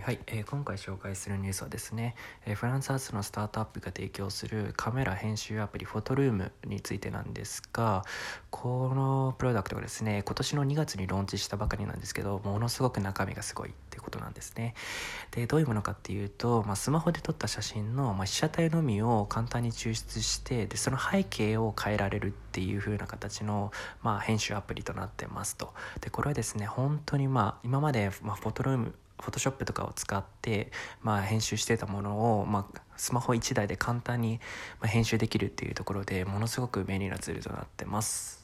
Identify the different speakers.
Speaker 1: はい、えー今回紹介するニュースはですね、えーフランス発のスタートアップが提供するカメラ編集アプリフォトルームについてなんですがこのプロダクトがですね今年の2月にローンチしたばかりなんですけどものすごく中身がすごいってことなんですね。でどういうものかっていうと、まあ、スマホで撮った写真の、まあ、被写体のみを簡単に抽出してでその背景を変えられるってていう風な形の、まあ、編集アプリとなってますとでこれはですね本当にまあ今まで、まあ、フォトルームフォトショップとかを使って、まあ、編集してたものを、まあ、スマホ1台で簡単にま編集できるっていうところでものすごく便利なツールとなってます。